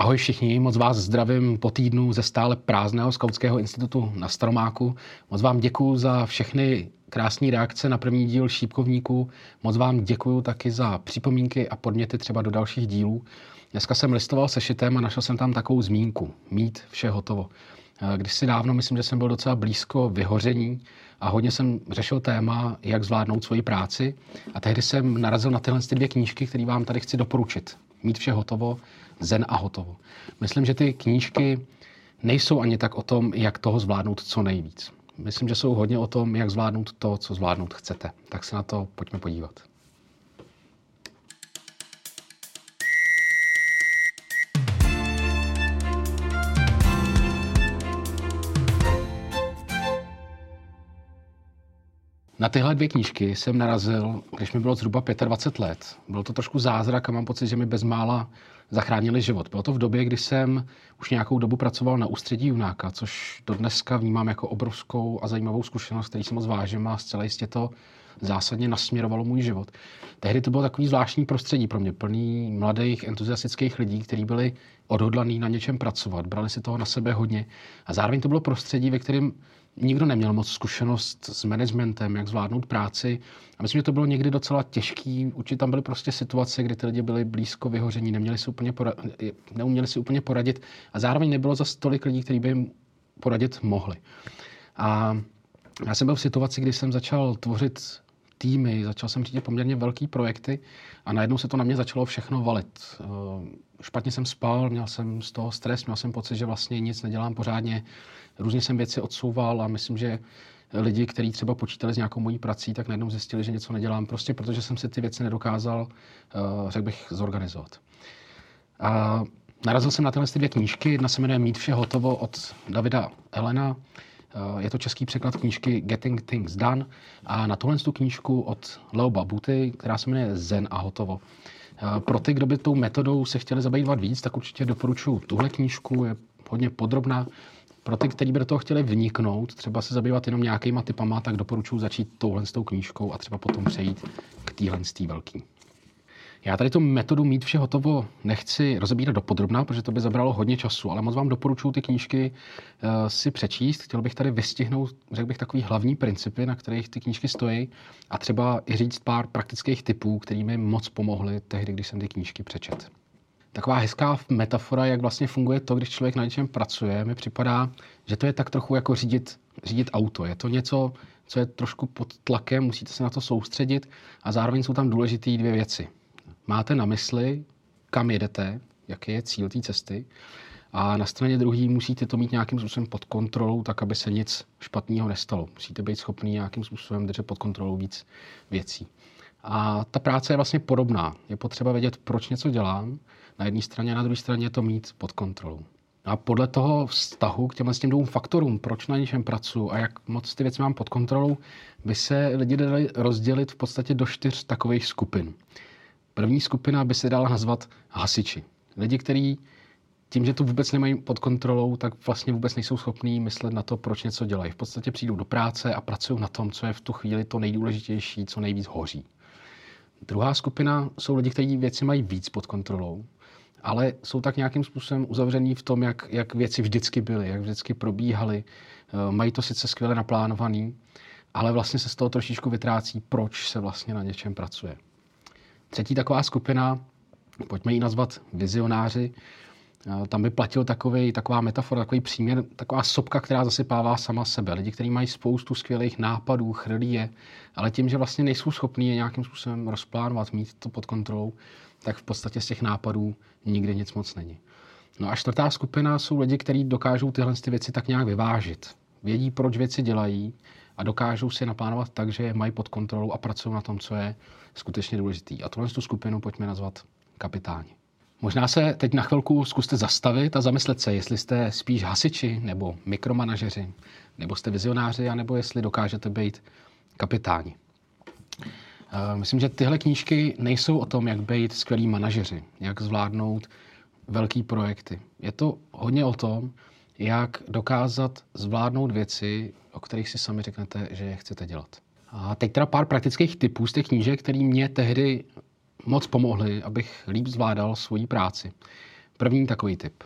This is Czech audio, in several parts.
Ahoj všichni, moc vás zdravím po týdnu ze stále prázdného skautského institutu na Staromáku. Moc vám děkuji za všechny krásné reakce na první díl Šípkovníků. Moc vám děkuji taky za připomínky a podněty třeba do dalších dílů. Dneska jsem listoval se šitem a našel jsem tam takovou zmínku. Mít vše hotovo. Když si dávno, myslím, že jsem byl docela blízko vyhoření a hodně jsem řešil téma, jak zvládnout svoji práci. A tehdy jsem narazil na tyhle dvě knížky, které vám tady chci doporučit. Mít vše hotovo zen a hotovo. Myslím, že ty knížky nejsou ani tak o tom, jak toho zvládnout co nejvíc. Myslím, že jsou hodně o tom, jak zvládnout to, co zvládnout chcete. Tak se na to pojďme podívat. Na tyhle dvě knížky jsem narazil, když mi bylo zhruba 25 let. Bylo to trošku zázrak a mám pocit, že mi bezmála zachránili život. Bylo to v době, kdy jsem už nějakou dobu pracoval na ústředí junáka, což do dneska vnímám jako obrovskou a zajímavou zkušenost, který jsem moc vážím a zcela jistě to zásadně nasměrovalo můj život. Tehdy to bylo takový zvláštní prostředí pro mě, plný mladých, entuziastických lidí, kteří byli odhodlaní na něčem pracovat, brali si toho na sebe hodně. A zároveň to bylo prostředí, ve kterém nikdo neměl moc zkušenost s managementem, jak zvládnout práci. A myslím, že to bylo někdy docela těžký. Určitě tam byly prostě situace, kdy ty lidi byli blízko vyhoření, neměli si úplně poradit, neuměli si úplně poradit a zároveň nebylo za tolik lidí, kteří by jim poradit mohli. A já jsem byl v situaci, kdy jsem začal tvořit týmy, začal jsem řídit poměrně velký projekty a najednou se to na mě začalo všechno valit. Eh, špatně jsem spal, měl jsem z toho stres, měl jsem pocit, že vlastně nic nedělám pořádně. Různě jsem věci odsouval a myslím, že lidi, kteří třeba počítali s nějakou mojí prací, tak najednou zjistili, že něco nedělám, prostě protože jsem si ty věci nedokázal, eh, řekl bych, zorganizovat. A narazil jsem na tyhle dvě knížky. Jedna se jmenuje Mít vše hotovo od Davida Elena. Eh, je to český překlad knížky Getting Things Done a na tohle tu knížku od Leo Babuty, která se jmenuje Zen a hotovo. Eh, pro ty, kdo by tou metodou se chtěli zabývat víc, tak určitě doporučuji tuhle knížku, je hodně podrobná. Pro ty, kteří by do toho chtěli vniknout, třeba se zabývat jenom nějakýma typama, tak doporučuji začít touhle s tou knížkou a třeba potom přejít k téhle velký. Já tady tu metodu mít vše hotovo nechci rozebírat do podrobná, protože to by zabralo hodně času, ale moc vám doporučuji ty knížky uh, si přečíst. Chtěl bych tady vystihnout, řekl bych, takový hlavní principy, na kterých ty knížky stojí a třeba i říct pár praktických typů, které mi moc pomohly tehdy, když jsem ty knížky přečet. Taková hezká metafora, jak vlastně funguje to, když člověk na něčem pracuje, mi připadá, že to je tak trochu jako řídit, řídit auto. Je to něco, co je trošku pod tlakem, musíte se na to soustředit a zároveň jsou tam důležité dvě věci máte na mysli, kam jedete, jaký je cíl té cesty a na straně druhé musíte to mít nějakým způsobem pod kontrolou, tak aby se nic špatného nestalo. Musíte být schopný nějakým způsobem držet pod kontrolou víc věcí. A ta práce je vlastně podobná. Je potřeba vědět, proč něco dělám na jedné straně a na druhé straně to mít pod kontrolou. A podle toho vztahu k těmhle těm dvou faktorům, proč na něčem pracuji a jak moc ty věci mám pod kontrolou, by se lidi dali rozdělit v podstatě do čtyř takových skupin. První skupina by se dala nazvat hasiči. Lidi, kteří tím, že to vůbec nemají pod kontrolou, tak vlastně vůbec nejsou schopní myslet na to, proč něco dělají. V podstatě přijdou do práce a pracují na tom, co je v tu chvíli to nejdůležitější, co nejvíc hoří. Druhá skupina jsou lidi, kteří věci mají víc pod kontrolou, ale jsou tak nějakým způsobem uzavření v tom, jak, jak věci vždycky byly, jak vždycky probíhaly. Eh, mají to sice skvěle naplánovaný, ale vlastně se z toho trošičku vytrácí, proč se vlastně na něčem pracuje. Třetí taková skupina, pojďme ji nazvat vizionáři, tam by platil takový, taková metafora, takový příměr, taková sopka, která zasypává sama sebe. Lidi, kteří mají spoustu skvělých nápadů, chrlí je, ale tím, že vlastně nejsou schopní je nějakým způsobem rozplánovat, mít to pod kontrolou, tak v podstatě z těch nápadů nikdy nic moc není. No a čtvrtá skupina jsou lidi, kteří dokážou tyhle ty věci tak nějak vyvážit. Vědí, proč věci dělají a dokážou si naplánovat tak, že je mají pod kontrolou a pracují na tom, co je skutečně důležitý. A tohle tu skupinu pojďme nazvat kapitáni. Možná se teď na chvilku zkuste zastavit a zamyslet se, jestli jste spíš hasiči nebo mikromanažeři, nebo jste vizionáři, anebo jestli dokážete být kapitáni. Eh, myslím, že tyhle knížky nejsou o tom, jak být skvělí manažeři, jak zvládnout velký projekty. Je to hodně o tom, jak dokázat zvládnout věci, o kterých si sami řeknete, že je chcete dělat. A teď teda pár praktických typů z těch knížek, které mě tehdy moc pomohly, abych líp zvládal svoji práci. První takový tip.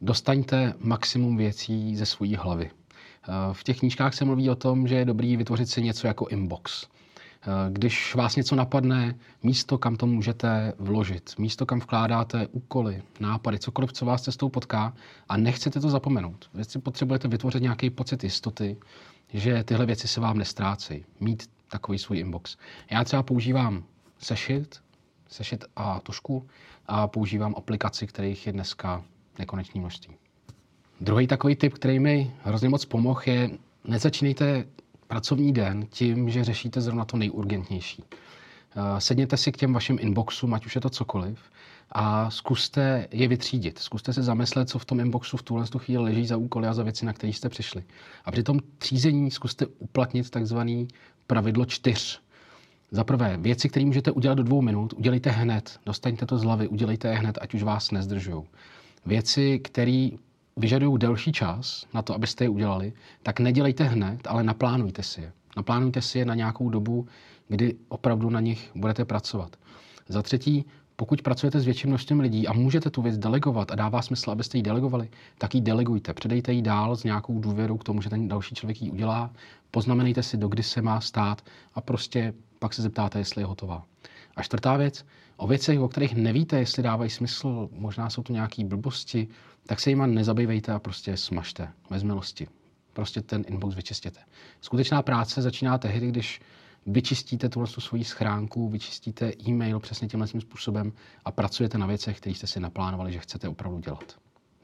Dostaňte maximum věcí ze své hlavy. Eh, v těch knížkách se mluví o tom, že je dobrý vytvořit si něco jako inbox. Eh, když vás něco napadne, místo, kam to můžete vložit, místo, kam vkládáte úkoly, nápady, cokoliv, co vás cestou potká a nechcete to zapomenout. Vy si potřebujete vytvořit nějaký pocit jistoty, že tyhle věci se vám nestrácejí. Mít takový svůj inbox. Já třeba používám sešit, sešit a tušku a používám aplikaci, kterých je dneska nekonečné množství. Druhý takový tip, který mi hrozně moc pomohl, je nezačínejte pracovní den tím, že řešíte zrovna to nejurgentnější. Eh, sedněte si k těm vašim inboxům, ať už je to cokoliv, a zkuste je vytřídit. Zkuste se zamyslet, co v tom inboxu v tuhle chvíli leží za úkoly a za věci, na které jste přišli. A při tom třízení zkuste uplatnit takzvaný pravidlo čtyř. Za prvé, věci, které můžete udělat do dvou minut, udělejte hned, dostaňte to z hlavy, udělejte je hned, ať už vás nezdržují. Věci, které vyžadují delší čas na to, abyste je udělali, tak nedělejte hned, ale naplánujte si je. Naplánujte si je na nějakou dobu, kdy opravdu na nich budete pracovat. Za třetí, pokud pracujete s větším množstvím lidí a můžete tu věc delegovat a dává smysl, abyste ji delegovali, tak ji delegujte. Předejte ji dál s nějakou důvěrou k tomu, že ten další člověk ji udělá. Poznamenejte si, do kdy se má stát a prostě pak se zeptáte, jestli je hotová. A čtvrtá věc, o věcech, o kterých nevíte, jestli dávají smysl, možná jsou to nějaké blbosti, tak se jima nezabývejte a prostě smažte bez milosti. Prostě ten inbox vyčistěte. Skutečná práce začíná tehdy, když vyčistíte tuhle svoji schránku, vyčistíte e-mail přesně tímhle způsobem a pracujete na věcech, které jste si naplánovali, že chcete opravdu dělat.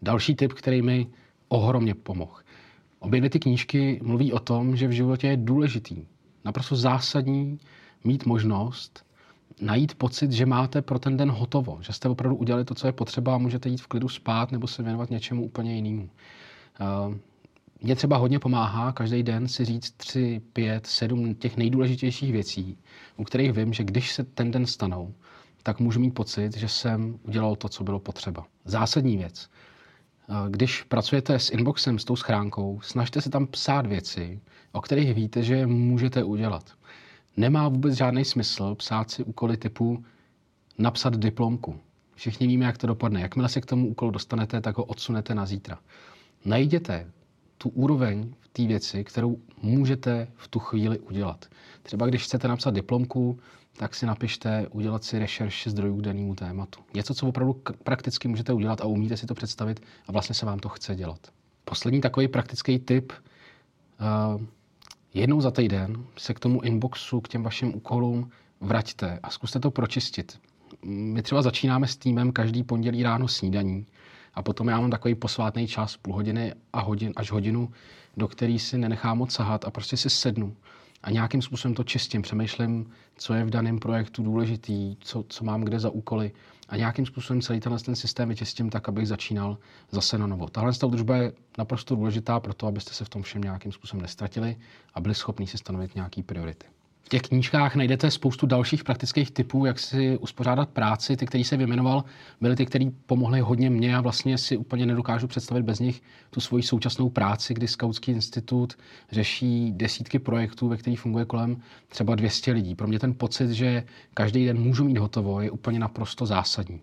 Další tip, který mi ohromně pomohl. Obě dvě ty knížky mluví o tom, že v životě je důležitý, naprosto zásadní mít možnost najít pocit, že máte pro ten den hotovo, že jste opravdu udělali to, co je potřeba a můžete jít v klidu spát nebo se věnovat něčemu úplně jinému. Uh, mě třeba hodně pomáhá každý den si říct tři, pět, sedm těch nejdůležitějších věcí, u kterých vím, že když se ten den stanou, tak můžu mít pocit, že jsem udělal to, co bylo potřeba. Zásadní věc. Když pracujete s inboxem, s tou schránkou, snažte se tam psát věci, o kterých víte, že je můžete udělat. Nemá vůbec žádný smysl psát si úkoly typu napsat diplomku. Všichni víme, jak to dopadne. Jakmile se k tomu úkolu dostanete, tak ho odsunete na zítra. Najděte tu úroveň v té věci, kterou můžete v tu chvíli udělat. Třeba když chcete napsat diplomku, tak si napište udělat si rešerš zdrojů k danému tématu. Něco, co opravdu prakticky můžete udělat a umíte si to představit a vlastně se vám to chce dělat. Poslední takový praktický tip. Uh, jednou za týden se k tomu inboxu, k těm vašim úkolům vraťte a zkuste to pročistit. My třeba začínáme s týmem každý pondělí ráno snídaní a potom já mám takový posvátný čas, půl hodiny a hodin, až hodinu, do který si nenechám moc sahat a prostě si sednu a nějakým způsobem to čistím, přemýšlím, co je v daném projektu důležitý, co, co mám kde za úkoly a nějakým způsobem celý tenhle ten systém vyčistím tak, abych začínal zase na novo. Tahle družba je naprosto důležitá pro to, abyste se v tom všem nějakým způsobem nestratili a byli schopni si stanovit nějaké priority těch knížkách najdete spoustu dalších praktických typů, jak si uspořádat práci. Ty, který se vyjmenoval, byly ty, které pomohly hodně mě a vlastně si úplně nedokážu představit bez nich tu svoji současnou práci, kdy Skautský institut řeší desítky projektů, ve kterých funguje kolem třeba 200 lidí. Pro mě ten pocit, že každý den můžu mít hotovo, je úplně naprosto zásadní.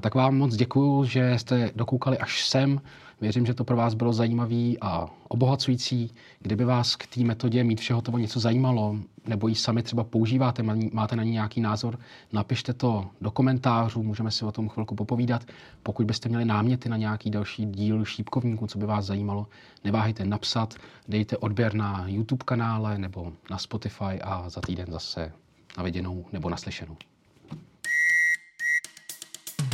Tak vám moc děkuji, že jste dokoukali až sem. Věřím, že to pro vás bylo zajímavé a obohacující. Kdyby vás k té metodě mít vše hotovo něco zajímalo, nebo ji sami třeba používáte, máte na ní nějaký názor, napište to do komentářů, můžeme si o tom chvilku popovídat. Pokud byste měli náměty na nějaký další díl šípkovníku, co by vás zajímalo, neváhejte napsat, dejte odběr na YouTube kanále nebo na Spotify a za týden zase na viděnou nebo naslyšenou.